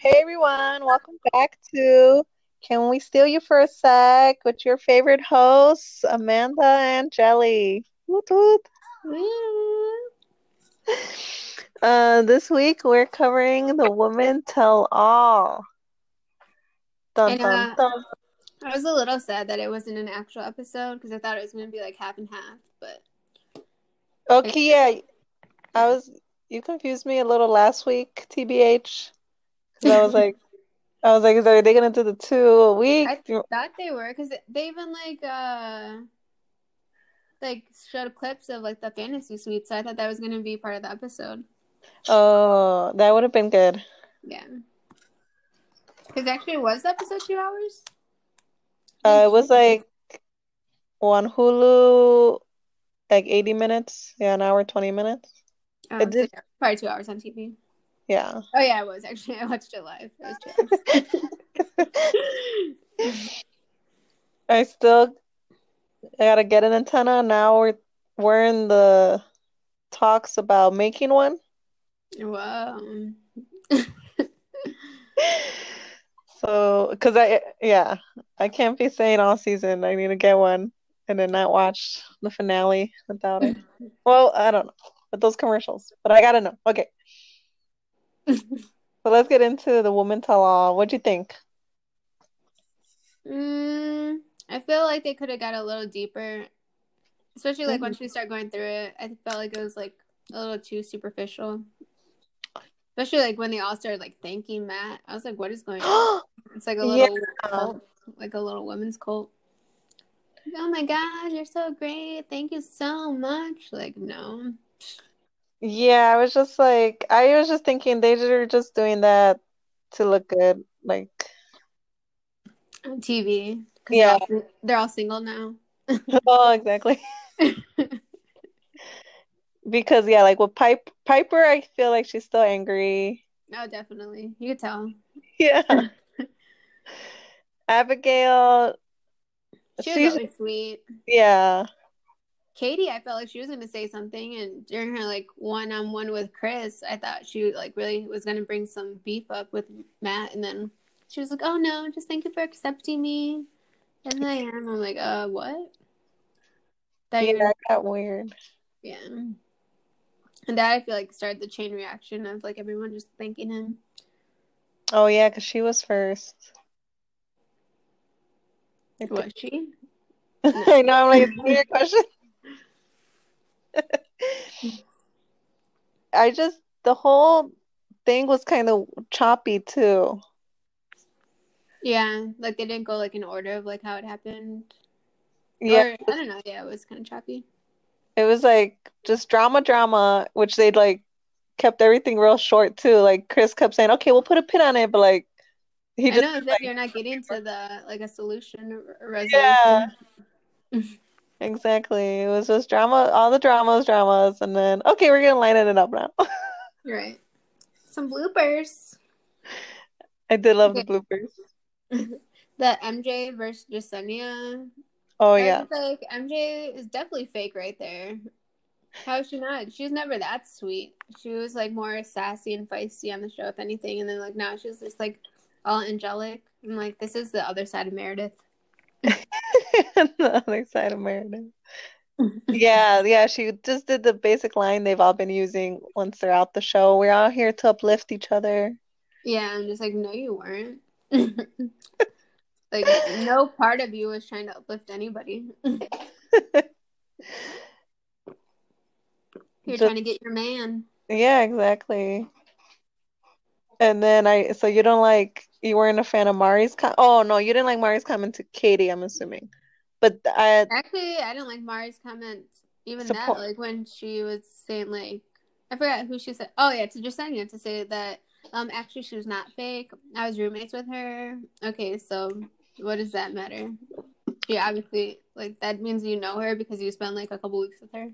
Hey everyone, welcome back to Can We Steal You for a Sec with your favorite hosts, Amanda and Jelly. Woot woot. Uh, this week we're covering The Woman Tell All. Dun, And, dun, uh, dun. I was a little sad that it wasn't an actual episode because I thought it was going to be like half and half. But Okay, yeah, I was, you confused me a little last week, TBH. 'Cause I was like, I was like, is are they gonna do the two a week? I thought they were because they even like uh like showed clips of like the fantasy suite. So I thought that was to be part of the episode. Oh, that would have been good. Yeah. Because actually, was the episode two hours? Uh, it was like on Hulu, like 80 minutes. Yeah, an hour, 20 minutes. Oh, It so did- yeah, probably two hours on TV. Yeah. Oh yeah, it was actually. I watched it live. It was. I still I gotta get an antenna. Now we're we're in the talks about making one. Wow. So, because I, yeah, I can't be saying all season I need to get one and then not watch the finale without it. Well, I don't know but those commercials, but I gotta know. Okay, so let's get into the Woman Tell All. What'd you think? Mm, I feel like they could have got a little deeper, especially like Mhm. once we start going through it. I felt like it was like a little too superficial, especially like when they all started like thanking Matt. I was like, "What is going on?" It's like a little cult, like a little women's cult. Like, oh my god, you're so great! Thank you so much. Like, no, Yeah, I was just like, I was just thinking they were just doing that to look good. Like, on TV. Yeah. they're all, they're all single now. oh, exactly. Because yeah, like with Pipe Piper, I feel like she's still angry. No, definitely, you could tell. Yeah. Abigail, She was she's always sweet. yeah. Katie, I felt like she was going to say something, and during her like one on one with Chris, I thought she like really was going to bring some beef up with Matt, and then she was like, "Oh no, just thank you for accepting me as I am." I'm like, "Uh, what?" That Yeah, that got weird. yeah, and that I feel like started the chain reaction of like everyone just thanking him. Oh yeah, because she was first. Was she? I know, I'm like, it's a weird question. I just the whole thing was kind of choppy too. Yeah, like they didn't go like in order of like how it happened. Yeah, Or, I don't know. Yeah, it was kind of choppy. it was like just drama, drama, which they like kept everything real short too. Like Chris kept saying, "Okay, we'll put a pin on it," but like he I just know like, like you're not getting to the like a solution or or Yeah. exactly. It was just drama, all the dramas, dramas, and then okay, we're gonna line it up now. Right. Some bloopers. I did love the bloopers. The MJ versus Jessenia. Oh I yeah. like, MJ is definitely fake right there. How is she not? She's never that sweet. She was like more sassy and feisty on the show, if anything. And then like now she's just like all angelic. I'm like, this is the other side of Meredith. the other side of Meredith. Yeah, yeah, she just did the basic line they've all been using once they're out the show. We're all here to uplift each other. Yeah, I'm just like, no, you weren't. like, no part of you was trying to uplift anybody. You're Just- trying to get your man. Yeah, exactly. And then I, so you don't like, you weren't a fan of Mari's com Oh no, you didn't like Mari's comment to Katie, I'm assuming. But I, Actually, I didn't like Mari's comments. Even Support- that, like when she was saying, like, I forgot who she said. Oh yeah, to Jessenia to say that. Um, actually, she was not fake. I was roommates with her. Okay, so what does that matter? She obviously like that means you know her because you spent like a couple weeks with her.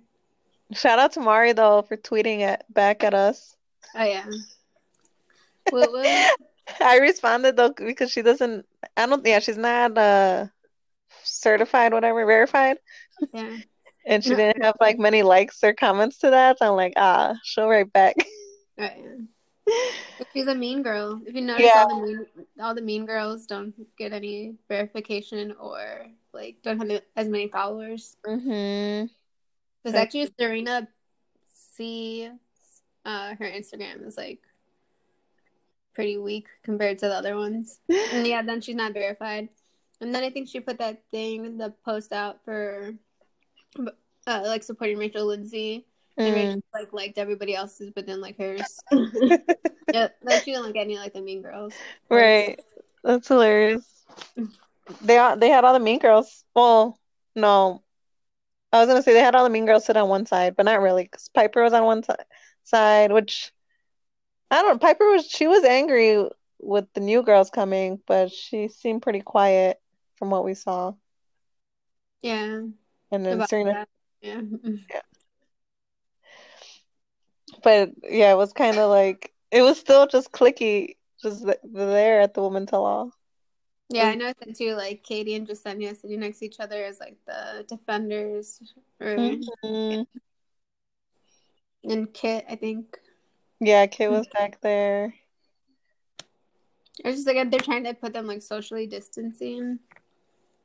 shout out to Mari though for tweeting it back at us. Oh yeah. Woo woo. I responded though because she doesn't, I don't, yeah, she's not uh certified, whatever, verified. Yeah. And she didn't have like many likes or comments to that. So I'm like, ah, she'll write back. Right. She's a mean girl. If you notice, Yeah. all the mean, all the mean girls don't get any verification or like don't have as many followers. Mm-hmm. Because actually, Serena C, uh, her Instagram is like pretty weak compared to the other ones. And yeah, then she's not verified. And then I think she put that thing, the post out for uh, like supporting Rachel Lindsay. And Mm. Rachel like liked everybody else's, but then like hers. yeah, like she didn't like any like the mean girls. Right. That's hilarious. They are, they had all the mean girls. Well, no. I was gonna say they had all the mean girls sit on one side, but not really, because Piper was on one si- side, which I don't know. Piper was she was angry with the new girls coming, but she seemed pretty quiet from what we saw. Yeah. And then About Serena, that. Yeah. but yeah, it was kind of like it was still just clicky, just th- there at the woman tell all. Yeah, I noticed that too. Like Katie and Jessenia sitting next to each other as like the defenders, or Mhm. and Kit, I think. Yeah, Kit was back there. It's just like they're trying to put them like socially distancing.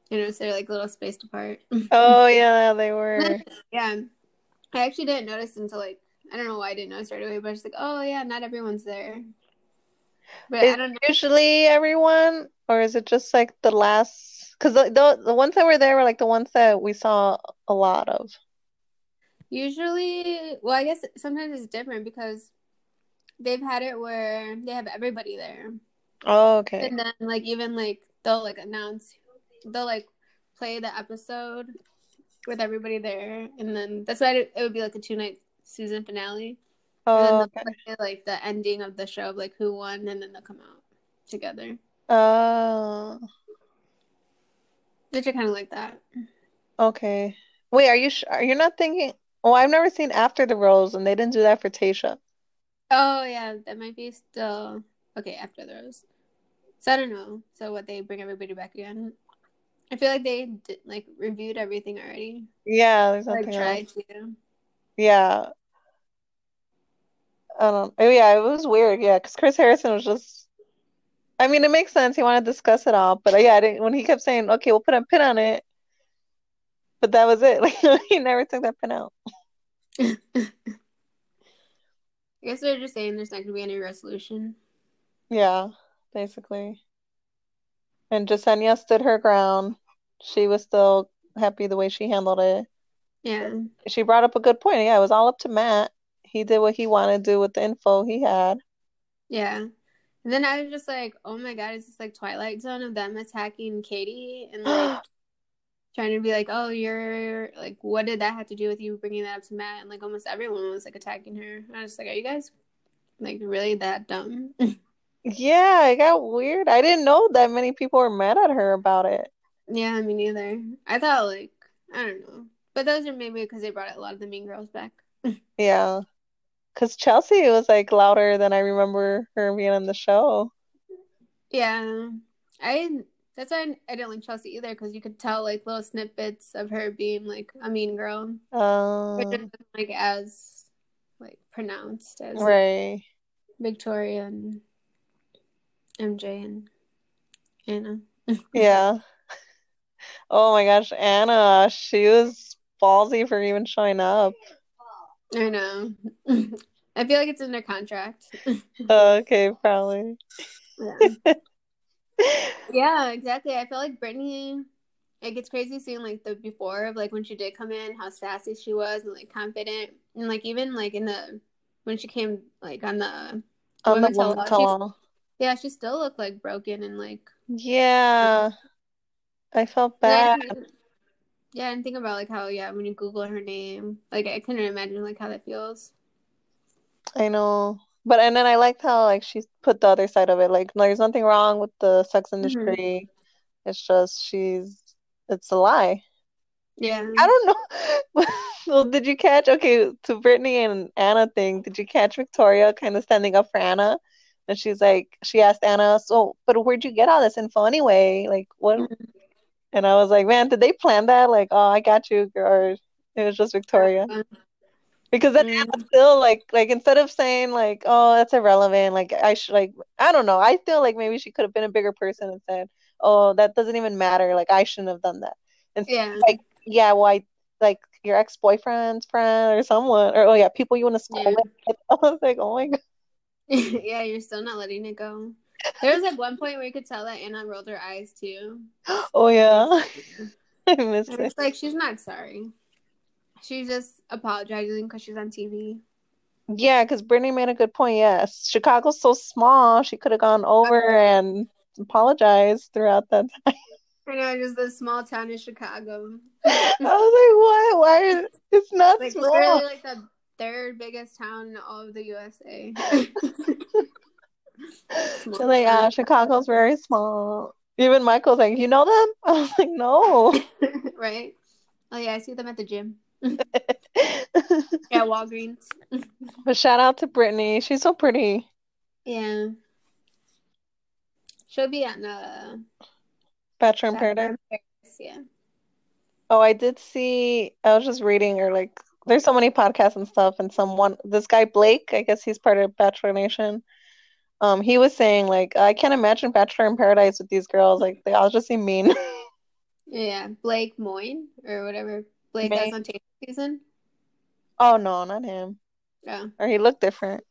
You know, so they're like a little spaced apart. Oh yeah, they were. yeah, I actually didn't notice until like I don't know why I didn't notice right away, but I was like, oh yeah, not everyone's there. But Is I don't know. usually everyone, or is it just like the last? Because the, the the ones that were there were like the ones that we saw a lot of. Usually, well, I guess sometimes it's different because they've had it where they have everybody there. Oh, okay. And then like even like they'll like announce they'll like play the episode with everybody there and then that's why it, it would be like a two night season finale. And then Oh, okay. play like the ending of the show of like who won and then they'll come out together. Oh, Which I kinda like that. okay. Wait, are you sh are you not thinking? Oh, I've never seen After the Rose, and they didn't do that for Tayshia. Oh yeah, that might be still okay after the Rose. So I don't know. So what they bring everybody back again? I feel like they did, like reviewed everything already. Yeah, there's Like nothing tried else. to. Yeah. I don't. Oh, yeah, it was weird. Yeah, because Chris Harrison was just. I mean, it makes sense. He wanted to discuss it all, but yeah, I didn't. When he kept saying, "Okay, we'll put a pin on it," but that was it. Like he never took that pin out. I guess they're just saying there's not gonna be any resolution. Yeah, basically. And Jessenia stood her ground. She was still happy the way she handled it. Yeah. She brought up a good point. Yeah, it was all up to Matt. He did what he wanted to do with the info he had. Yeah. And then I was just like, oh my god, is this like Twilight Zone of them attacking Katie and like trying to be like, oh, you're like, what did that have to do with you bringing that up to Matt? And like almost everyone was like attacking her. I was just like, are you guys like really that dumb? Yeah, it got weird. I didn't know that many people were mad at her about it. yeah, me neither. I thought like, I don't know. But those are maybe because they brought a lot of the mean girls back. Yeah. Because Chelsea was like louder than I remember her being on the show. Yeah. I that's why I didn't like Chelsea either because you could tell like little snippets of her being like a mean girl. Um, wasn't like as like pronounced as right. Victoria and MJ and Anna. Yeah. Oh my gosh, Anna, she was ballsy for even showing up. I know. I feel like it's in their contract. Okay, probably. yeah. yeah, exactly. I feel like Brittany. It gets crazy seeing like the before of like when she did come in, how sassy she was and like confident, and like even like in the when she came like on the On the Tell woman All, tell she's- all. yeah, she still looked like broken and like Yeah. I felt bad. didn't- Yeah, and think about like how yeah, when you Google her name, like I couldn't imagine like how that feels. I know. But and then I liked how like she put the other side of it. Like no, there's nothing wrong with the sex mm-hmm. industry. It's just she's it's a lie. Yeah. I don't know. Well, did you catch okay, to Brittany and Anna thing, did you catch Victoria kind of standing up for Anna? And she's like she asked Anna, so but where'd you get all this info anyway? Like what and I was like, man, did they plan that? Like, oh I got you, or it was just Victoria. Because then Mm. Anna still like like instead of saying like, oh, that's irrelevant, like I should like I don't know. I feel like maybe she could have been a bigger person and said, oh, that doesn't even matter. Like I shouldn't have done that. And Yeah. like, yeah, well, I like your ex-boyfriend's friend or someone, or oh yeah, people you went to school Yeah. with. I was like, oh my god. yeah, you're still not letting it go. There was like one point where you could tell that Anna rolled her eyes too. Oh yeah. I missed it. it's like she's not sorry. She's just apologizing because she's on TV. Yeah, because Brittany made a good point. Yes, Chicago's so small. She could have gone over and apologized throughout that time. I know, just the small town in Chicago. I was like, what? Why? Is, it's not Like small. literally like the third biggest town in all of the USA. They're like, ah, town. Chicago's very small. Even Michael's like, you know them? I was like, no. right? Oh yeah, I see them at the gym. Yeah, Walgreens. but shout out to Brittany. She's so pretty. Yeah. She'll be on the Bachelor in Paradise. Yeah. Oh, I did see. I was just reading, or like, there's so many podcasts and stuff, and someone, this guy Blake, I guess he's part of Bachelor Nation. Um, he was saying like, I can't imagine Bachelor in Paradise with these girls. Like, they all just seem mean. Yeah. Blake Moyne or whatever Blake May- has on tape season. Oh no, not him. Yeah. Or he looked different.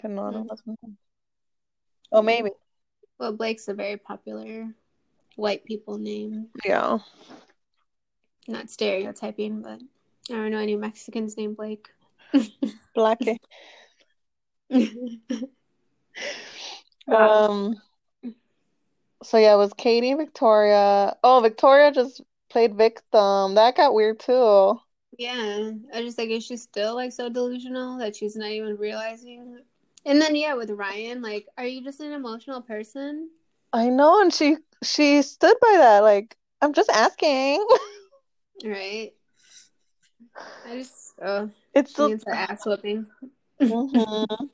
But no, no, Mm. wasn't him. Oh, maybe. Well, Blake's a very popular white people name. Yeah. Not stereotyping, but I don't know any Mexicans named Blake. Blackie. Um. So yeah, it was Katie, Victoria. Oh, Victoria just played victim. That got weird too. Yeah, I just like is she still like so delusional that she's not even realizing? And then yeah, with Ryan, like, are you just an emotional person? I know, and she she stood by that. Like, I'm just asking. Right? I just oh, It's she still needs her ass whipping. Mhm.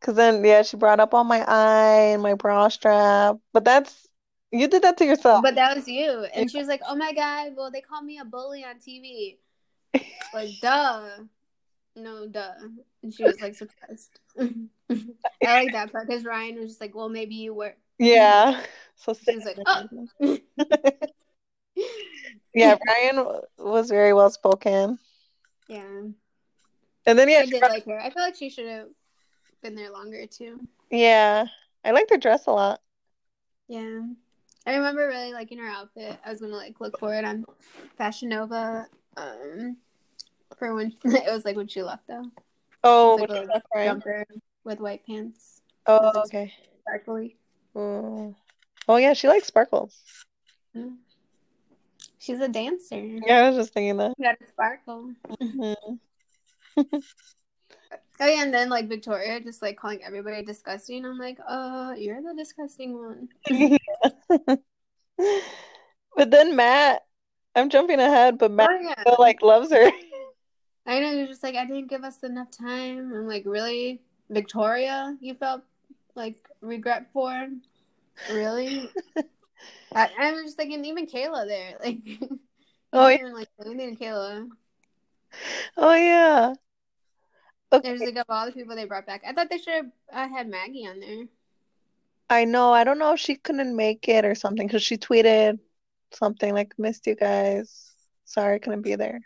Cause then yeah, she brought up on my eye and my bra strap. But that's you did that to yourself. But that was you, and she was like, "Oh my god, well they call me a bully on TV." Like, duh, no, duh. And she was like surprised. I like that part because Ryan was just like, "Well, maybe you were." Yeah. So She was like, "Oh." Yeah, Ryan was very well spoken. Yeah, And then yeah, I did like her. I feel like she should have been there longer too. yeah, I liked her dress a lot. Yeah, I remember really liking her outfit. I was gonna like look for it on Fashion Nova. Um, for when it was like when she left though. Oh, like a Ryan. jumper with white pants, Oh, okay. sparkly. Oh. Oh yeah, she likes sparkles. Yeah. She's a dancer. Yeah, I was just thinking that. Got a sparkle. Mhm. Oh yeah, and then like Victoria just like calling everybody disgusting. I'm like, uh, you're the disgusting one. But then Matt, I'm jumping ahead, but Matt Oh yeah. still like loves her. I know you're just like, I didn't give us enough time. I'm like, really? Victoria, you felt like regret for? Really? I, I was just thinking even Kayla there. Like Oh, even like anything to Kayla. Oh yeah. Okay. There's like of all the people they brought back. I thought they should have uh, had Maggie on there. I know. I don't know if she couldn't make it or something because she tweeted something like "Missed you guys. Sorry, I couldn't be there."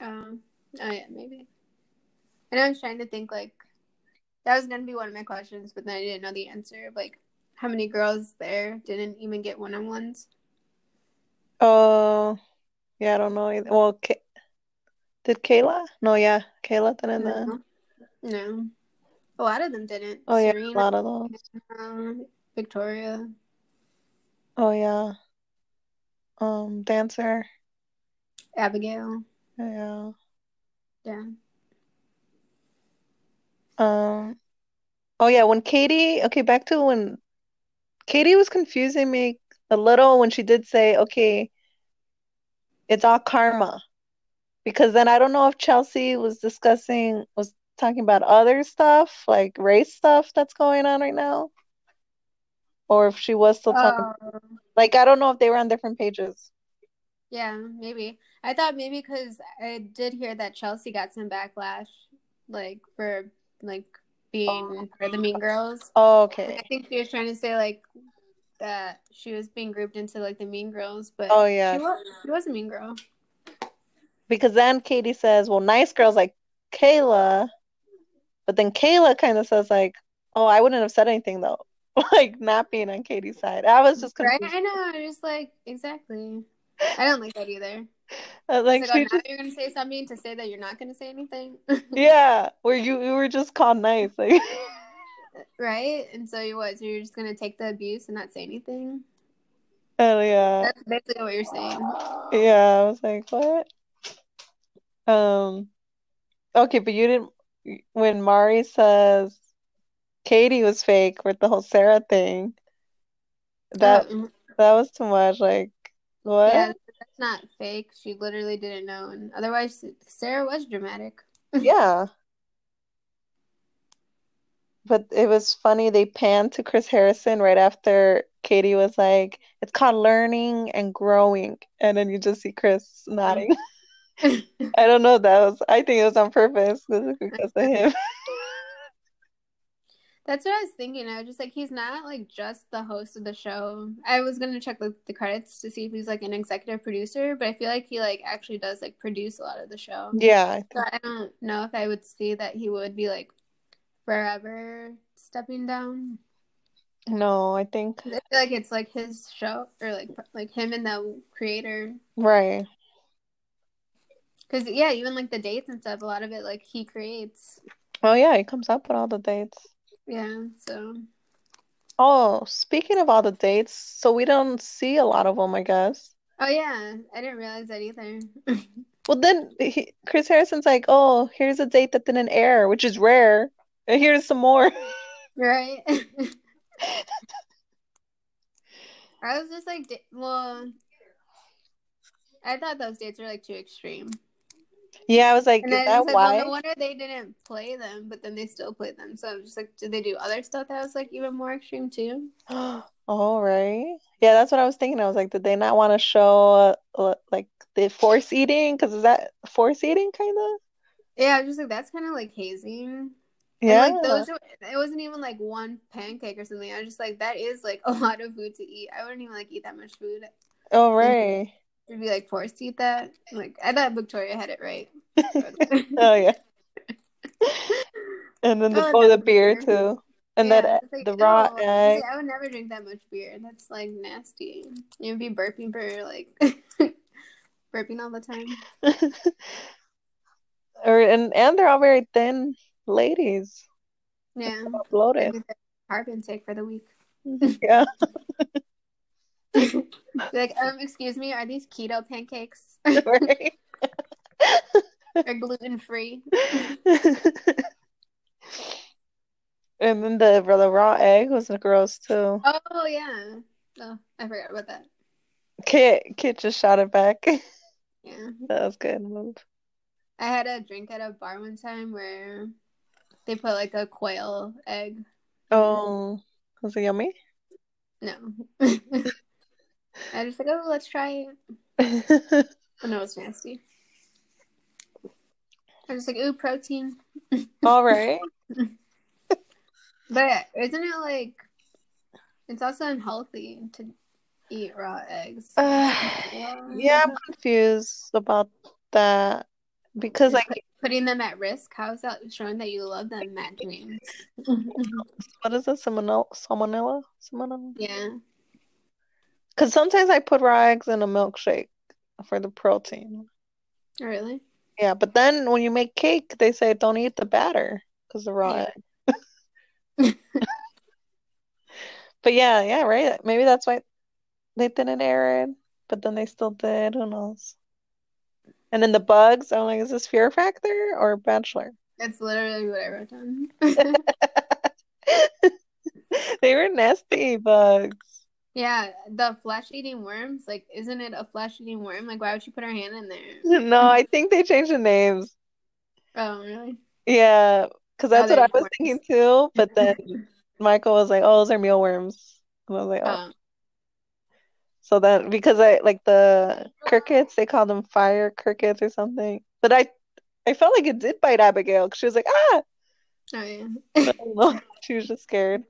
Um, oh yeah, maybe. And I was trying to think like that was gonna be one of my questions, but then I didn't know the answer like how many girls there didn't even get one on ones. Oh, yeah, I don't know either. Well, did Kayla? No, yeah, Kayla didn't. Uh, No, no, a lot of them didn't. oh yeah, a Serena, lot of uh, Victoria. Oh yeah. Um, dancer. Abigail. Yeah. Yeah. Um. Oh yeah, when Katie. Okay, back to when Katie was confusing me a little when she did say, "Okay, it's all karma," because then I don't know if Chelsea was discussing was talking about other stuff like race stuff that's going on right now, or if she was still talking. Oh, Like I don't know if they were on different pages. yeah, maybe. I thought maybe because I did hear that Chelsea got some backlash, like for like being oh. for the Mean Girls. Oh, okay. I think she was trying to say like that she was being grouped into like the Mean Girls, but Oh yeah. she was, she was a Mean Girl. Because then Katie says, "Well, nice girls like Kayla," but then Kayla kind of says like, "Oh, I wouldn't have said anything though." like not being on Katie's side. I was just Right? I know. I just like exactly. I don't like that either. Uh, Like oh, now just, you're gonna say something to say that you're not gonna say anything, yeah, where you you were just called nice, like right? And so you what? So you're just gonna take the abuse and not say anything? oh yeah, That's basically what you're saying. yeah. I was like, what? Um, okay, but you didn't when Mari says Katie was fake with the whole Sarah thing. That Um, that was too much. Like, what? yeah, that's not fake. She literally didn't know, and otherwise, Sarah was dramatic. Yeah. But it was funny. They panned to Chris Harrison right after Katie was like, it's called learning and growing. And then you just see Chris nodding. I don't know. That was, I think it was on purpose because of him. That's what I was thinking. I was just like, he's not like just the host of the show. I was gonna check the, the credits to see if he's like an executive producer, but I feel like he like actually does like produce a lot of the show. Yeah. I So I don't know if I would see that he would be like forever stepping down. No, I think, I feel like it's like his show or like like him and the creator. right. Because yeah, even like the dates and stuff, a lot of it like he creates. Oh, yeah. He comes up with all the dates. Yeah, so Oh, speaking of all the dates, so we don't see a lot of them, I guess. oh yeah, I didn't realize that either. Well, then he, Chris Harrison's like, oh, here's a date that didn't air, which is rare. And here's some more. right? I was just like, well, I thought those dates were like too extreme, Yeah, I was like, and is that like, well, no wonder they didn't play them, but then they still played them. So I was just like, did they do other stuff that was like even more extreme too? Oh, all right. Yeah, that's what I was thinking. I was like, did they not want to show uh, like the force eating? Because is that force eating kind of? Yeah, I was just like, that's kind of like hazing. Yeah. And like those, were- it wasn't even like one pancake or something. I was just like, that is like a lot of food to eat. I wouldn't even like eat that much food. Oh, right. To be like forced to eat that. Like I thought Victoria had it right. Oh, yeah. And then the Oh, oh, the beer beer. too. And Yeah, that like, the oh, raw ew. I egg. I would never drink that much beer. That's like nasty. You'd be burping for like burping all the time. Or and and they're all very thin ladies. Yeah. Bloated. Carb intake for the week. Yeah. Like, um, excuse me, are these keto pancakes? Right. or gluten free? And then the the raw egg was gross too. Oh yeah. Oh, I forgot about that. Kit Kit just shot it back. Yeah. That was good move. I had a drink at a bar one time where they put like a quail egg. Oh, was it yummy? No. I just like, oh, let's try it. Oh, no, it's nasty. I was like, ooh, protein. All right. But isn't it like it's also unhealthy to eat raw eggs? Uh, yeah, I'm confused about that because like Putting them at risk. How is that showing that you love them, Matt Dreams? what is it? Salmonella? Salmonella? Salmonella? yeah. Because sometimes I put raw eggs in a milkshake for the protein. Really? Yeah, but then when you make cake, they say don't eat the batter because the raw Yeah. egg. But yeah, yeah, right. Maybe that's why they didn't air it, but then they still did. Who knows? And then the bugs, I'm like, is this Fear Factor or Bachelor? That's literally what I wrote down. They were nasty bugs. Yeah, the flesh eating worms. Like, isn't it a flesh eating worm? Like, why would she put her hand in there? No, I think they changed the names. Oh, really? Yeah, because that's Oh, what I was thinking too. But then Michael was like, "Oh, those are mealworms," and I was like, "Oh." Oh. So then, because I like the crickets, they call them fire crickets or something. But I, I felt like it did bite Abigail because she was like, ah. Oh yeah. I don't know. She was just scared.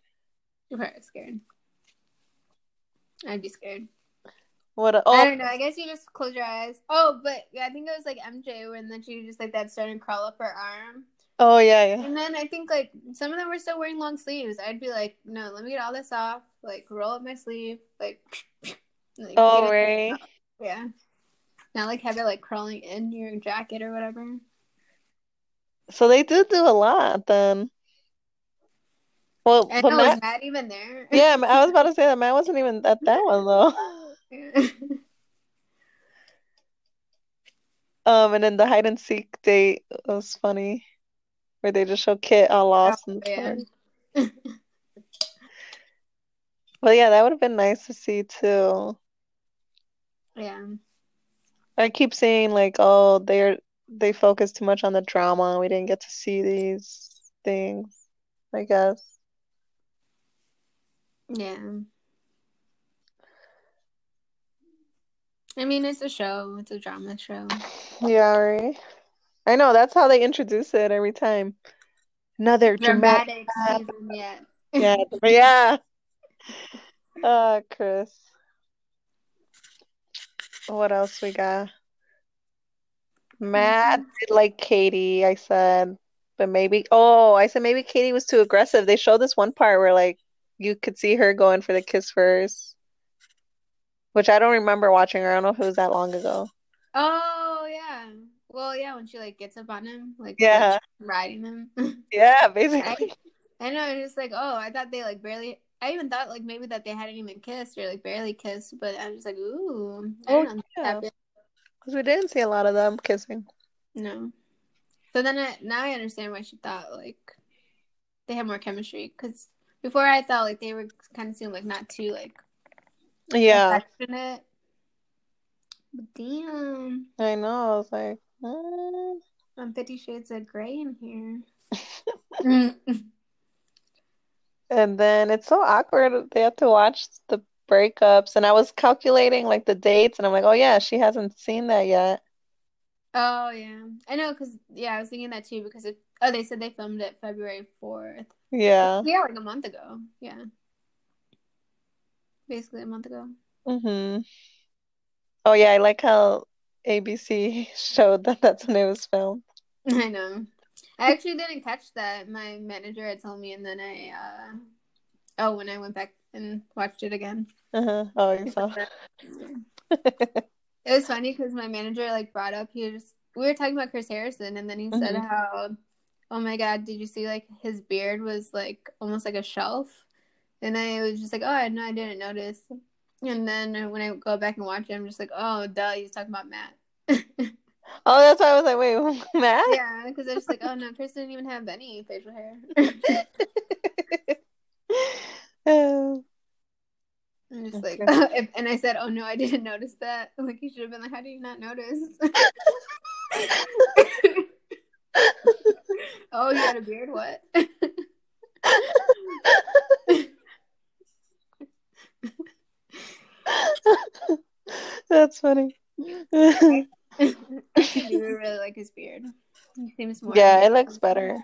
You're scared. I'd be scared. What? A, oh. I oh, don't know. I guess you just close your eyes. Oh, but yeah, I think it was like MJ when then she just like that started to crawl up her arm. oh yeah, yeah. And then I think like some of them were still wearing long sleeves. I'd be like, no, let me get all this off. Like roll up my sleeve. Like, like Oh, right. yeah. Not like have it like crawling in your jacket or whatever. So they did do a lot then. Well, I but Matt, is Matt even there? yeah, I was about to say that Matt wasn't even at that one though. Um, and then the hide and seek date was funny, where they just show Kit all lost in the Oh, yeah. forest. But yeah, that would have been nice to see too. yeah. I keep saying like, oh, they're they focus too much on the drama. We didn't get to see these things, I guess. Yeah. I mean, it's a show. It's a drama show. Yeah, right. I know that's how they introduce it every time. Another dramatic. Dramatic season yet. Yeah, yeah. Uh, Chris. What else we got? Matt did like Katie, I said. But maybe, oh, I said maybe Katie was too aggressive. They showed this one part where like you could see her going for the kiss first, which I don't remember watching her. I don't know if it was that long ago. Oh yeah. Well, yeah, when she like gets up on him, like Yeah. riding him. Yeah, basically. I know. It's just like, oh, I thought they like barely. I even thought like maybe that they hadn't even kissed or like barely kissed, but I'm just like, ooh, I Oh, yeah. Because we didn't see a lot of them kissing. No. So then I, now I understand why she thought like they had more chemistry because before I thought like they were kind of seemed like not too like Yeah, affectionate. But damn, I know. I was like, mm. I'm Fifty Shades of Grey in here. And then it's so awkward. They have to watch the breakups. And I was calculating like the dates, and I'm like, oh yeah, she hasn't seen that yet. oh yeah, I know because yeah, I was thinking that too because it. Oh, they said they filmed it February fourth. Yeah. Yeah, like a month ago. Yeah, basically a month ago. hmm Oh yeah, I like how ABC showed that that's when it was filmed. I know. I actually didn't catch that. My manager had told me, and then I, uh, oh, when I went back and watched it again. Uh-huh. Oh, you saw. It was funny because my manager like brought up he was we were talking about Chris Harrison, and then he said Mhm. how, oh my god, did you see like his beard was like almost like a shelf, and I was just like, oh no, I didn't notice. And then when I go back and watch it, I'm just like, oh duh, he's talking about Matt. Oh, that's why I was like, wait, Matt? yeah, because I was just like, oh no, Chris didn't even have any facial hair. Uh, I'm just like, if, and I said, "Oh no, I didn't notice that." Like you should have been like, "How do you not notice?" oh, you had a beard? What? That's funny. I do really like his beard. He seems more. Yeah, it looks better.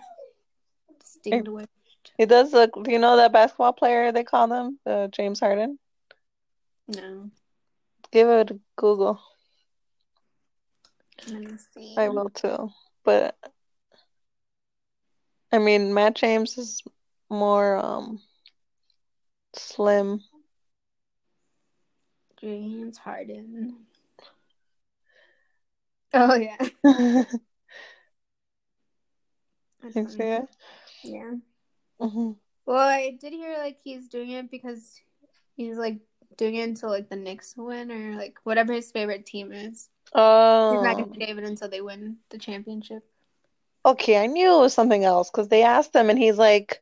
distinguished. It does look, do you know that basketball player they call them, Uh, James Harden? No, Give it a Google. let me see. I will too. But I mean, Matt James is more um slim. James Harden. Oh yeah, see funny. it? Yeah. hmm Well, I did hear like he's doing it because he's like doing it until like the Knicks win or like whatever his favorite team is. Oh. He's not gonna shave it until they win the championship. Okay. I knew it was something else because they asked him and he's like,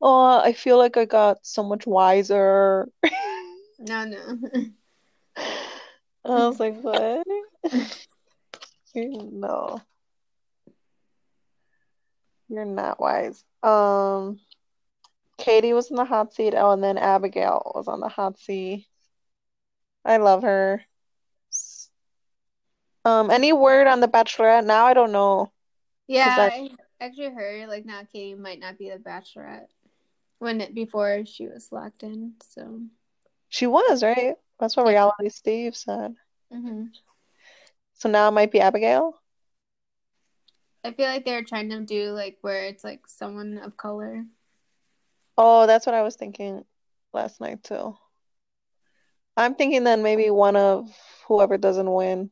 "Oh, I feel like I got so much wiser." No, no. I was like, "What?" No, you're not wise. Um, Katie was in the hot seat. Oh, and then Abigail was on the hot seat. I love her. Um, any word on the Bachelorette? Now I don't know. Yeah, I- actually heard like now Katie might not be the Bachelorette when it, before she was locked in. So She was, right? That's what Reality Steve said. hmm So now it might be Abigail. I feel like they're trying to do like where it's like someone of color. Oh, that's what I was thinking last night too. I'm thinking then maybe one of whoever doesn't win,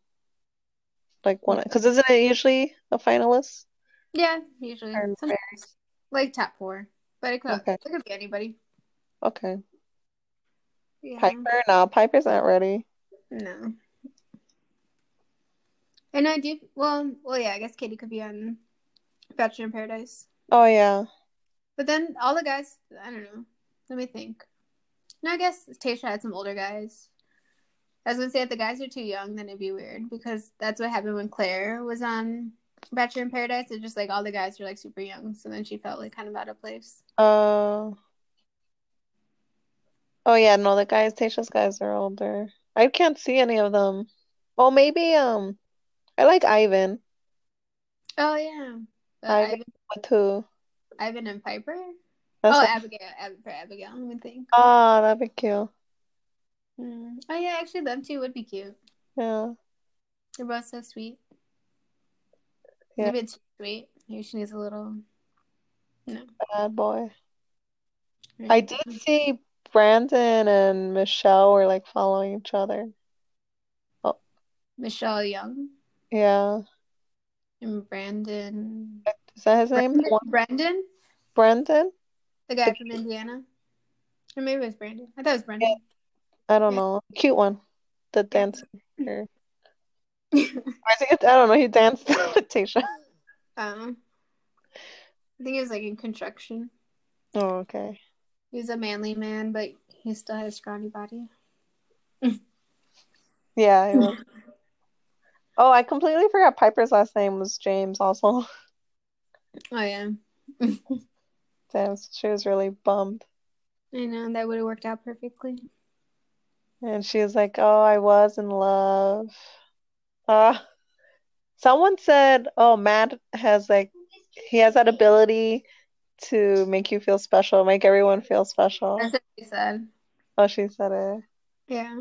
like one, because isn't it usually a finalist? Yeah, usually like top four, but it could Okay. it could be anybody. Okay. Yeah, Piper? No, uh, Piper's not ready. no. And I do well. Well, yeah, I guess Katie could be on Bachelor in Paradise. Oh yeah. But then all the guys, I don't know. Let me think. No, I guess Tayshia had some older guys. I was gonna say if the guys are too young, then it'd be weird because that's what happened when Claire was on Bachelor in Paradise. It's just like all the guys were like super young, so then she felt like kind of out of place. Uh. Oh yeah, no, the guys, Tayshia's guys are older. I can't see any of them. Oh, maybe um, I like Ivan. Oh yeah, Uh, Ivan. Ivan, With who? Ivan and Piper. That's oh, the- Abigail, Ab- for Abigail. Let me think. Ah, that'd Hmm. Oh yeah, actually, them two would be cute. Yeah. They're both so sweet. Yeah. Maybe it's sweet. Maybe she needs a little. No. Bad boy. I did see Brandon and Michelle were like following each other. Oh. Michelle Young Yeah. and Brandon. Is that his name? Brandon, Brandon, the guy from Indiana, or maybe it was Brandon. I thought it was Brandon. I don't know. Cute one. The dancer. I think it, I don't know. He danced with Tayshia. um, I think he was like in construction. Oh, okay. He was a manly man, but he still had a scrawny body. Yeah. Oh, I completely forgot Piper's last name was James also. Oh yeah, Damn, she was really bummed. I know that would have worked out perfectly. And she was like, "Oh, I was in love." Uh, someone said, "Oh, Matt has like he has that ability to make you feel special, make everyone feel special." That's what he said. Oh, she said it. Yeah,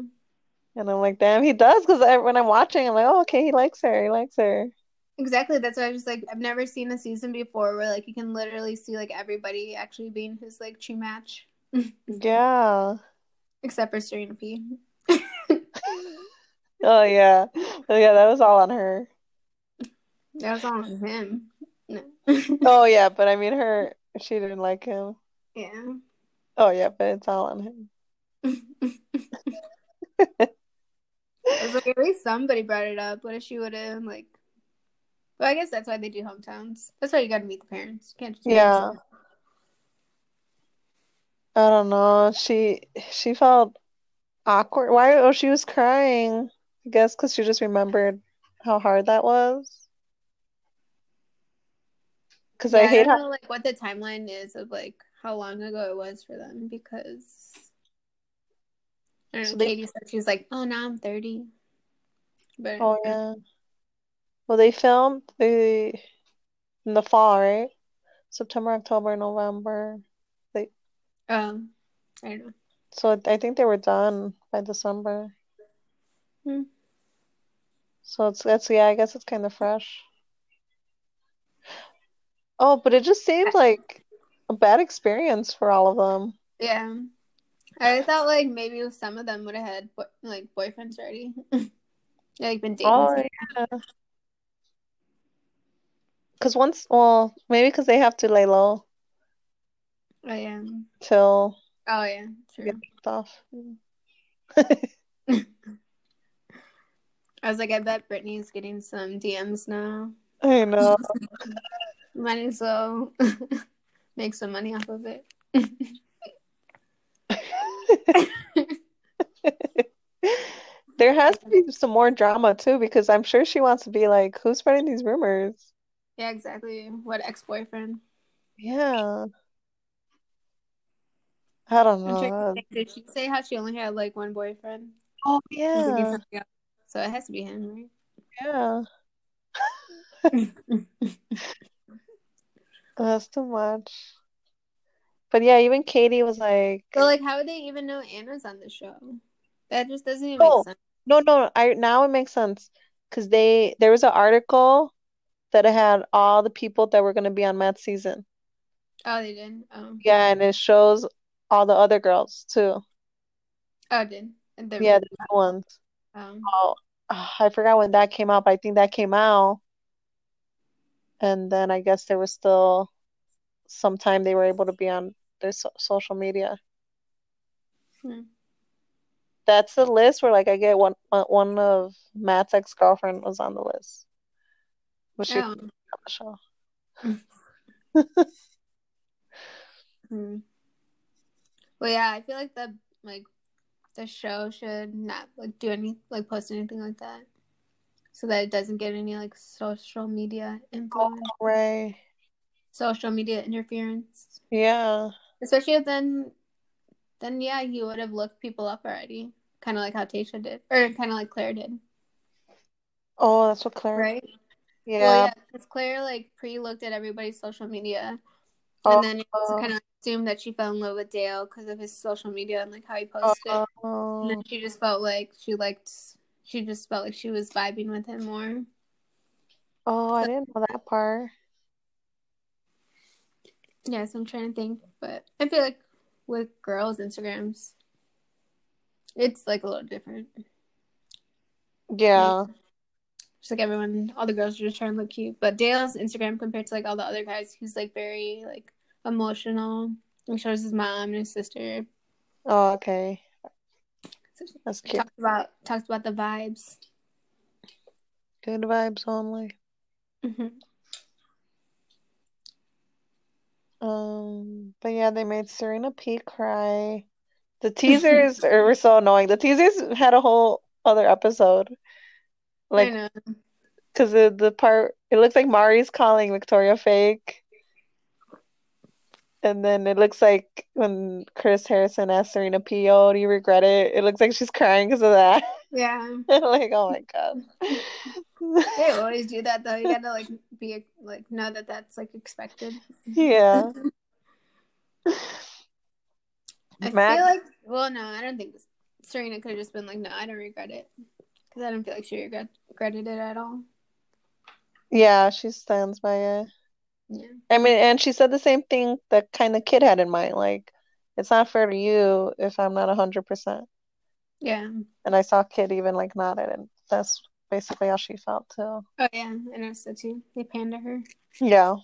And I'm like, "Damn, he does." Because when I'm watching, I'm like, "Oh, okay, he likes her. He likes her." exactly. That's why I was like, I've never seen a season before where like you can literally see like everybody actually being his like true match, Yeah. Except for Serena P. Oh yeah. Oh yeah, that was all on her. That was all on him. No. Oh yeah, but I mean her she didn't like him. yeah. Oh yeah, but it's all on him. I was like, at least somebody brought it up. What if she would have like? Well, I guess that's why they do hometowns. That's why you got to meet the parents. You can't just meet Yeah. I don't know. She she felt awkward. Why? Oh, she was crying. I guess because she just remembered how hard that was. Because Yeah, I I hate don't how know like what the timeline is of like how long ago it was for them because I don't know. So they- Katie said she was like, "Oh, now I'm 30." But Oh yeah. Well, they filmed the in the fall, right? September, October, November. Um, I don't know. So I think they were done by December. Hmm. So it's that's yeah, I guess it's kind of fresh. Oh, but it just seemed like a bad experience for all of them. Yeah, I thought like maybe some of them would have had bo- like boyfriends already. Like been dating. Oh yeah. Because once, well, maybe because they have to lay low Oh yeah. till Oh yeah. True. stuff. I was like, I bet Brittany's getting some DMs now. I know. Might as well make some money off of it. There has to be some more drama too, because I'm sure she wants to be like, who's spreading these rumors? Yeah, exactly. What ex boyfriend? Yeah. I don't I'm trying to know. Did she say how she only had like one boyfriend? Oh It has to be yeah. So it has to be him, right? yeah. That's too much. But yeah, even Katie was like, so like, how would they even know Anna's on the show? That just doesn't even "No, make oh, sense. no, no." I now it makes sense because they there was an article that had all the people that were going to be on Matt's season. Oh, they did. Oh, Yeah, and it shows all the other girls too. oh, it did. And they're- Yeah, the new ones. Um, Oh, ah, I forgot when that came out, but I think that came out. And then I guess there was still some time they were able to be on their so social media. Hmm. That's the list where like I get one one of Matt's ex-girlfriend was on the list. Was she oh. on the show? Hmm. Well, yeah, I feel like the like the show should not like do any like post anything like that, so that it doesn't get any like social media influence, oh, Right. social media interference. Yeah. Especially if then, then yeah, you would have looked people up already, kind of like how Tayshia did, or kind of like Clare did, Oh, that's what Clare. right? Yeah. Well, yeah, because Clare like pre-looked at everybody's social media, Oh, and then it was oh. kind of assumed that she fell in love with Dale because of his social media and like how he posted. And Oh. then she just felt like she liked. She just felt like she was vibing with him more. Oh, I didn't know that part. Yeah, so I'm trying to think, but I feel like with girls' Instagrams, it's like a little different. Yeah. Just like everyone, all the girls are just trying to look cute. But Dale's Instagram compared to like all the other guys, he's like very like emotional. He shows his mom and his sister. Oh, okay. That's cute. Talks about talks about the vibes. Good vibes only. hmm Um, but yeah, they made Serena P cry. The teasers were so annoying. The teasers had a whole other episode. Like, because the, the part, it looks like Mari's calling Victoria fake. And then it looks like when Chris Harrison asked Serena P, oh, do you regret it? It looks like she's crying because of that. Yeah, Like, oh my God. they always do that though. You gotta like be like know that that's like expected. Yeah. I Matt, feel like well, no, I don't think Serena could have just been like, no, I don't regret it, because I don't feel like she regret regretted it at all. yeah, she stands by it. Yeah. I mean, and she said the same thing that kind of Kit had in mind. Like, it's not fair to you if I'm not 100%. Yeah. And I saw Kit even like nod it, and that's basically how she felt too. Oh yeah, I noticed that too. They panned her. Yeah.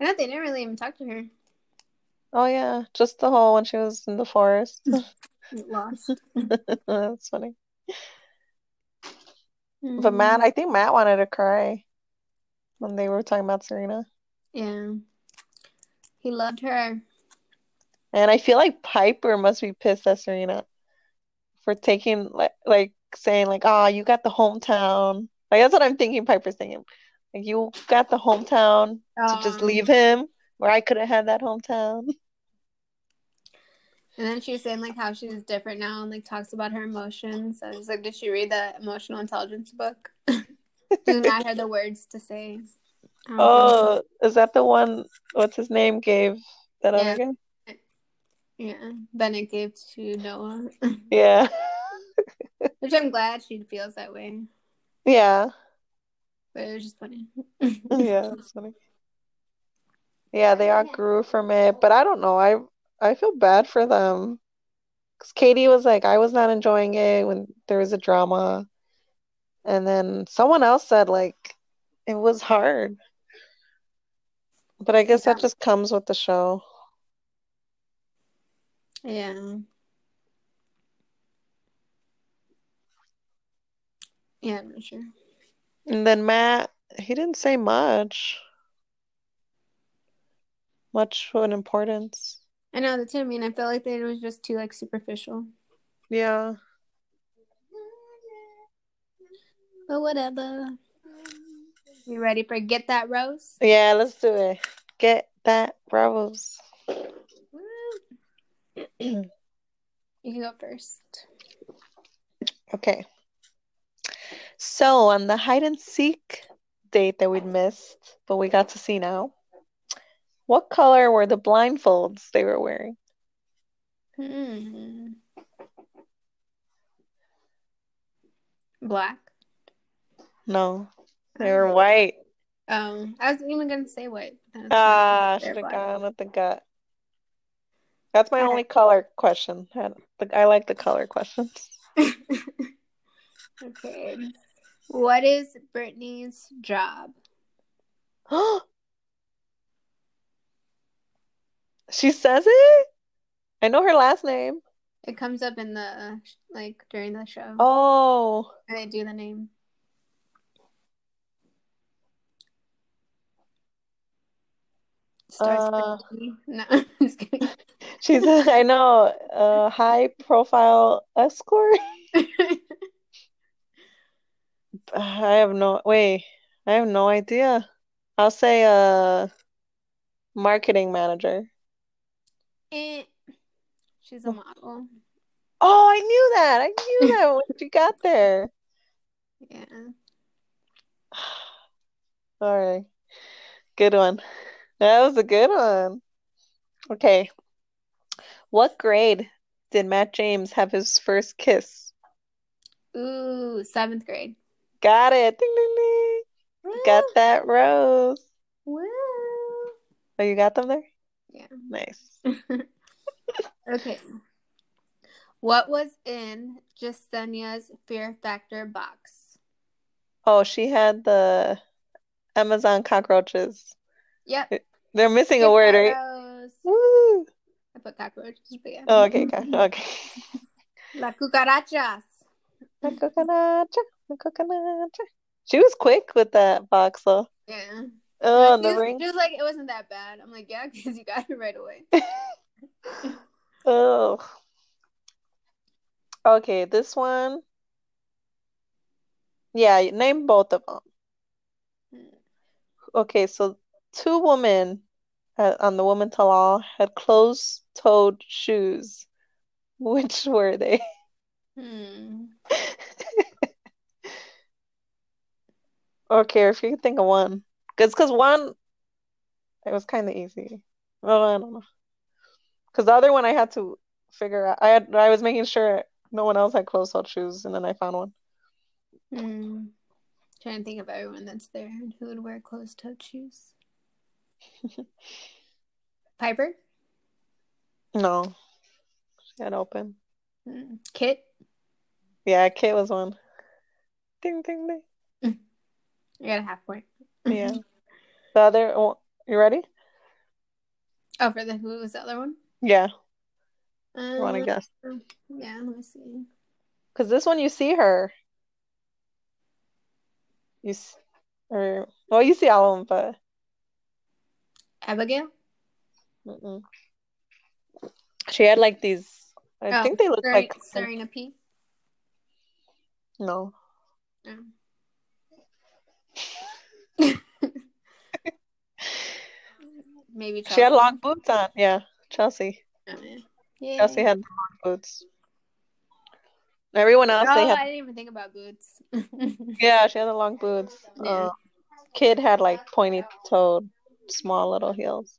I know they didn't really even talk to her. Oh yeah, just the whole when she was in the forest. Lost. That's funny. But Mm, Matt, I think Matt wanted to cry when they were talking about Serena. Yeah. He loved her. And I feel like Pieper must be pissed at Serena for taking like like saying like, "Oh, you got the hometown." Like that's what I'm thinking Pieper's thinking. Like you got the hometown to just Um, leave him where I could have had that hometown. And then she's saying like how she's different now and like talks about her emotions. I was like, did she read the emotional intelligence book? Do not have the words to say. Oh, don't Oh, is that the one what's his name gave that other Yeah. guy? think- yeah. Bennett gave to Noah, Yeah. which I'm glad she feels that way. Yeah. But it was just funny. Yeah, that's funny. Yeah, they all grew from it, but I don't know. I I feel bad for them. Cause Katie was like, I was not enjoying it when there was a drama. And then someone else said like it was hard. But I guess that just comes with the show. Yeah. Yeah, I'm not sure. And then Matt, he didn't say much. Much of an importance. I know that too. I mean, I felt like it was just too like superficial. Yeah. But whatever. You ready for get that rose? Yeah, let's do it. Get that rose. You can go first. Okay. So on the hide and seek date that we'd missed, but we got to see now, what color were the blindfolds they were wearing? Hmm. Black. No, they were white. Um, I wasn't even gonna say white. but then it's Ah. They're should have gone with the gut. That's my All only color question. I I like the color questions. okay. What is Brittany's job? She says it? I know her last name. It comes up in the like during the show. Oh, And they do the name. Starts with Uh. No, I'm just kidding. she's a, I know a high profile escort. I have no wait. I have no idea. I'll say a marketing manager. Eh. She's a model. Oh, I knew that. I knew that when you got there. Yeah. All right. Good one. That was a good one. Okay. What grade did Matt James have his first kiss? Ooh, seventh grade. Got it. Ding, ding, ding. Got that rose. Woo. Oh, you got them there? Yeah. Nice. Okay. What was in Jessenia's Fear Factor box? Oh, she had the Amazon cockroaches. Yep. They're missing a word, right? Woo. I put cockroaches, but yeah. Oh, okay, okay, okay. La cucarachas. La cucaracha, la cucaracha. She was quick with that box, though. Yeah. Oh, the was, ring. she was like, it wasn't that bad. I'm like, yeah, because you got it right away. Oh. Okay, this one. Yeah, name both of them. Hmm. Okay, so two women uh, on the Women Tell All had closed-toed shoes. Which were they? Hmm. Okay, if you can think of one. Because because one, it was kind of easy. Well, I don't know. Because the other one I had to figure out. I had I was making sure no one else had closed-toed shoes, and then I found one. Hmm. Trying to think of everyone that's there and who would wear closed-toed shoes. Pieper, No, she had open. Hmm. Kit. Yeah, Kit was one. Ding, ding, ding. You got a half point. Yeah. The other, oh, you ready? Oh, for the who was the other one? Yeah, Uh, you want to guess? Yeah, let me see. Because this one you see her. You s or well, you see all of them, but Abigail. mm-mm. She had like these. I Oh, think they look like Serena P. no. Oh. Maybe Chelsea. She had long boots on. Yeah, Chelsea. Oh, yeah. Chelsea had long boots. Everyone else, Oh, they had. I didn't even think about boots. Yeah, she had the long boots. Yeah. Uh, Kit had like pointy-toed, small little heels.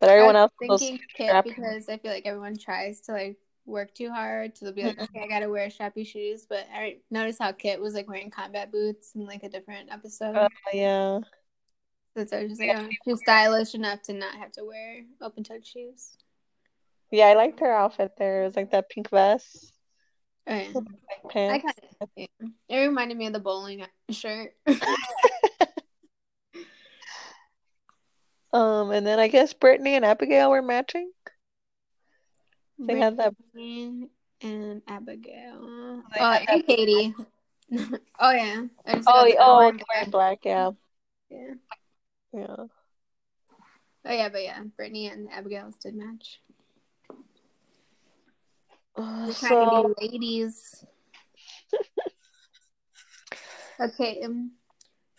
But everyone I else was was thinking because I feel like everyone tries to like work too hard, they'll be like, okay, I gotta wear strappy shoes. But I noticed how Kit was like wearing combat boots in like a different episode. Uh, yeah. so it's just like, oh, she's stylish enough to not have to wear open-toed shoes. Yeah, I liked her outfit there. It was like that pink vest, Oh, yeah. white I pants. kind of, yeah. It reminded me of the bowling shirt. Um, and then I guess Brittany and Abigail were matching. They had that. Brittany and Abigail. They oh, and Katie. oh yeah. Oh, got yeah, the oh, wearing black. Yeah, Yeah. yeah. Oh yeah, but yeah, Brittany and Abigail's did match. We're trying so to be ladies. okay, um,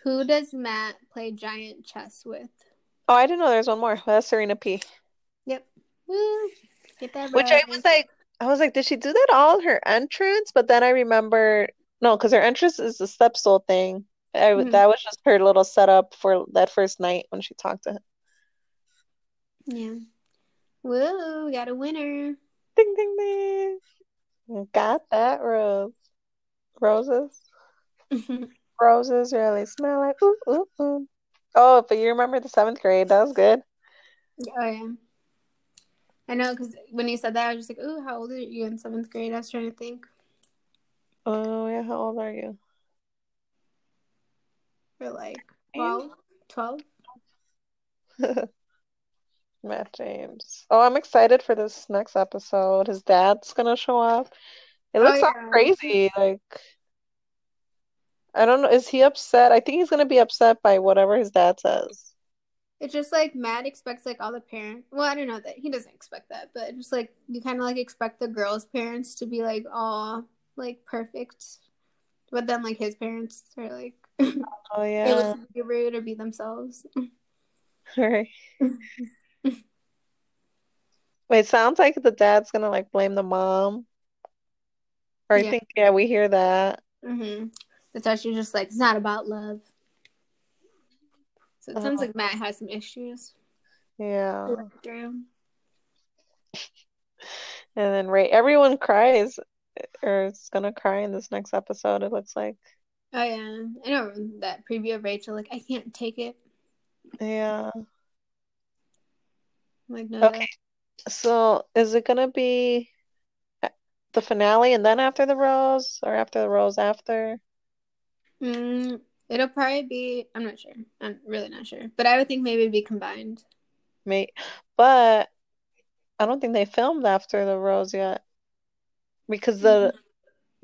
who does Matt play giant chess with? Oh, I didn't know there was one more. That's Serena P. Yep. Woo. Get that Which I was like, I was like, did she do that all her entrance? But then I remember, no, because her entrance is the step stool thing. I, Mhm. that was just her little setup for that first night when she talked to him. Yeah. We got a winner. Ding, ding, ding. Got that rose. Roses. Roses really smell like ooh, ooh, ooh. Oh, but you remember the seventh grade? That was good. Oh yeah. I know because when you said that, I was just like, "Ooh, how old are you in seventh grade?" I was trying to think. Oh, yeah. How old are you? For like 12, 12? Matt James. Oh, I'm excited for this next episode. His dad's gonna show up. It Oh, looks all yeah. crazy. Like, I don't know. Is he upset? I think he's gonna be upset by whatever his dad says. It's just like Matt expects like all the parents. Well, I don't know that he doesn't expect that, but it's just like you kind of like expect the girls' parents to be like all like perfect, but then like his parents are like Oh yeah. to be rude or be themselves. Right. Wait, sounds like the dad's gonna like blame the mom. Or I Yeah. think, yeah, we hear that. Mm-hmm. Why she's just like it's not about love. So it sounds Oh. like Matt has some issues Yeah. through. And then Ray, everyone cries or is gonna cry in this next episode, it looks like. Oh yeah, I know that preview of Rachel. Like I can't take it. Yeah. I'm like no. Okay. So is it gonna be the finale and then after the rose or after the rose after? Mm, it'll probably be. I'm not sure. I'm really not sure. But I would think maybe it'd be combined. May but I don't think they filmed after the rose yet. Because the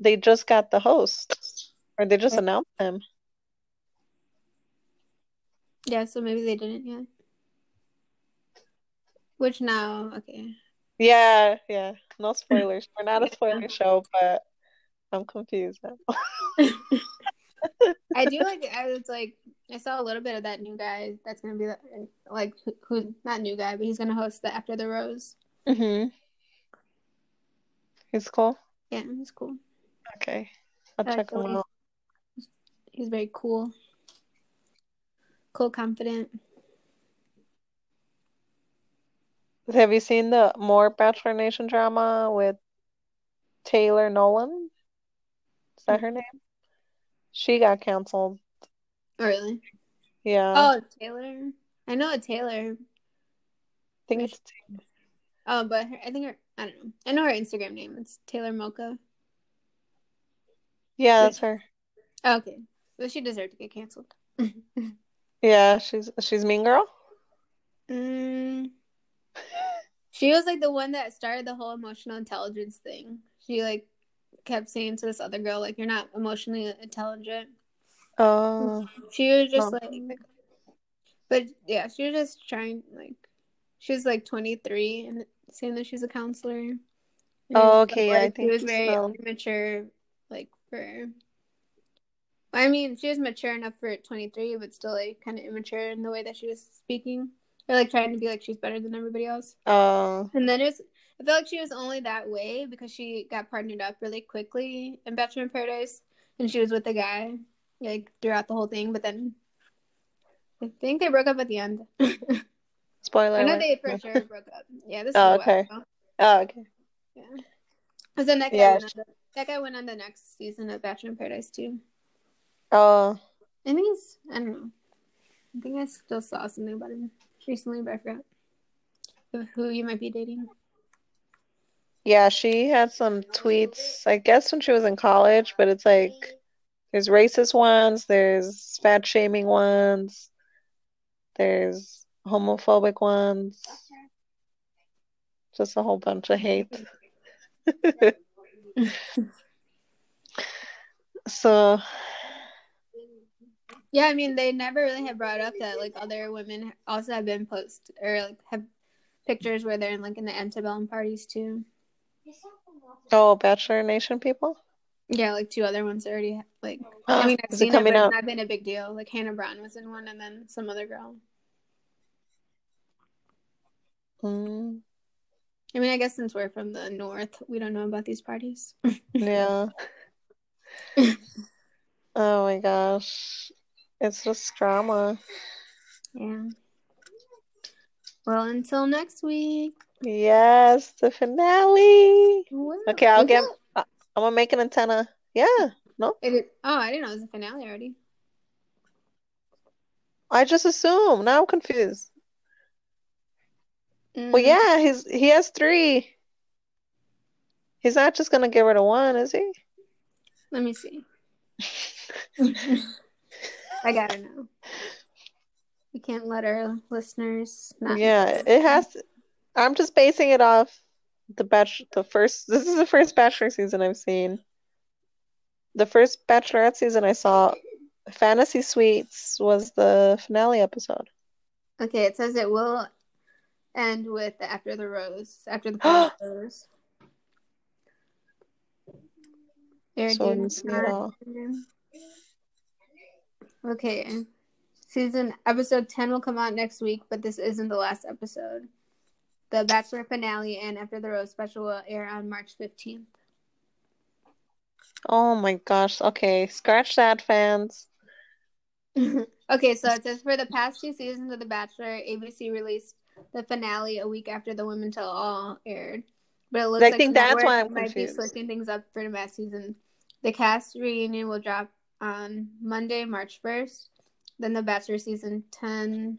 they just got the host. Or they just announced him. Yeah, so maybe they didn't yet. Which now, okay. Yeah, yeah. No spoilers. We're not a spoiler show, but I'm confused now. I do like. I was like, I saw a little bit of that new guy that's gonna be the, like who's who not new guy, but he's gonna host the After the Rose. Mm-hmm. He's cool. Yeah, he's cool. Okay. I'll I check him like out. He's very cool. Cool, confident. Have you seen the more Bachelor Nation drama with Taylor Nolan? Is that her name? She got canceled. Oh, really? Yeah. Oh, Taylor. I know a Taylor. I think it's Oh, but her, I think her. I don't know. I know her Instagram name. It's Taylor Mocha. yeah, that's her. Oh, okay, but she deserved to get canceled. Yeah, she's she's Mean Girl. Mm, she was like the one that started the whole emotional intelligence thing. She like kept saying to this other girl, like, "You're not emotionally intelligent." Oh, She was just Oh. like, but yeah, she was just trying like, she was like 23 and saying that she's a counselor. And Oh, okay, like, yeah, I she think was very so. immature, like for. I mean, she was mature enough for 23, but still like kind of immature in the way that she was speaking, or like trying to be like she's better than everybody else. Oh, And then it's, I feel like she was only that way because she got partnered up really quickly in Bachelor in Paradise, and she was with the guy like throughout the whole thing. But then I think they broke up at the end. spoiler I know they for sure broke up. Yeah, this is Oh, okay. Oh, okay. Yeah, because then that guy Yeah. went on the, that guy went on the next season of Bachelor in Paradise too. Oh, I think he's I don't know. I think I still saw something about him recently, but I forgot who you might be dating. Yeah, she had some tweets, I guess when she was in college, but it's like there's racist ones, there's fat shaming ones, there's homophobic ones, just a whole bunch of hate. So, Yeah, I mean, they never really have brought up that like other women also have been post or like have pictures where they're in like in the antebellum parties too. Oh, Bachelor Nation people? Yeah, like two other ones already like. I mean, I've seen it, but coming it's out? not been a big deal. Like Hannah Brown was in one, and then some other girl. Mm. I mean, I guess since we're from the north, we don't know about these parties. yeah. oh my gosh. It's just drama. Yeah. Well, until next week. Yes, the finale. Okay, I'll get. I'm gonna make an antenna. Yeah. No. It, oh, I didn't know it was a finale already. I just assumed. Now I'm confused. Mm. Well, yeah, he's he has three. He's not just gonna get rid of one, is he? Let me see. I gotta know. We can't let our listeners. yeah, it has. To, I'm just basing it off the batch. The first. This is the first Bachelor season I've seen. The first Bachelorette season I saw, Fantasy Suites was the finale episode. Okay, it says it will end with After the Rose. After the Rose. so Okay. Season episode 10 will come out next week, but this isn't the last episode. The Bachelor finale and After the Rose special will air on March 15th. Oh my gosh. Okay, scratch that, fans. okay, so it says for the past two seasons of The Bachelor, ABC released the finale a week after The Women Tell All aired. But it looks I like think that's why I'm might confused. be switching things up for the next season. The cast reunion will drop on Monday, March 1st. Then the Bachelor season 10,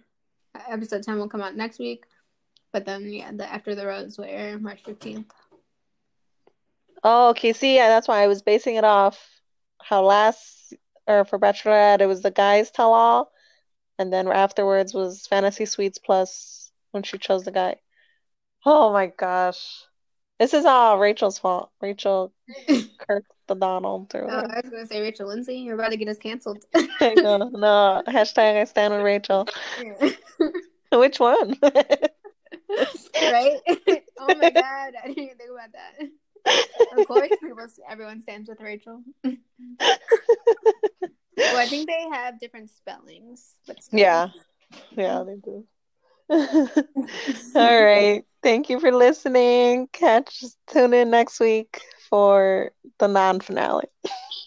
episode 10 will come out next week. But then, yeah, the After the Rose will air March 15th. Oh, okay. See, yeah, that's why I was basing it off how last, or for Bachelorette, it was the guys tell all. And then afterwards was Fantasy Suites Plus when she chose the guy. Oh my gosh. This is all Rachel's fault. Rachel Kirk the Donald. Or oh, I was going to say Rachel Lindsay. You're about to get us canceled. no, no. Hashtag I stand with Rachel. Yeah. Which one? right? oh my god, I didn't even think about that. Of course, people, everyone stands with Rachel. well, I think they have different spellings, but still. yeah, yeah, they do. All right. Thank you for listening. Catch, tune in next week for the non finale.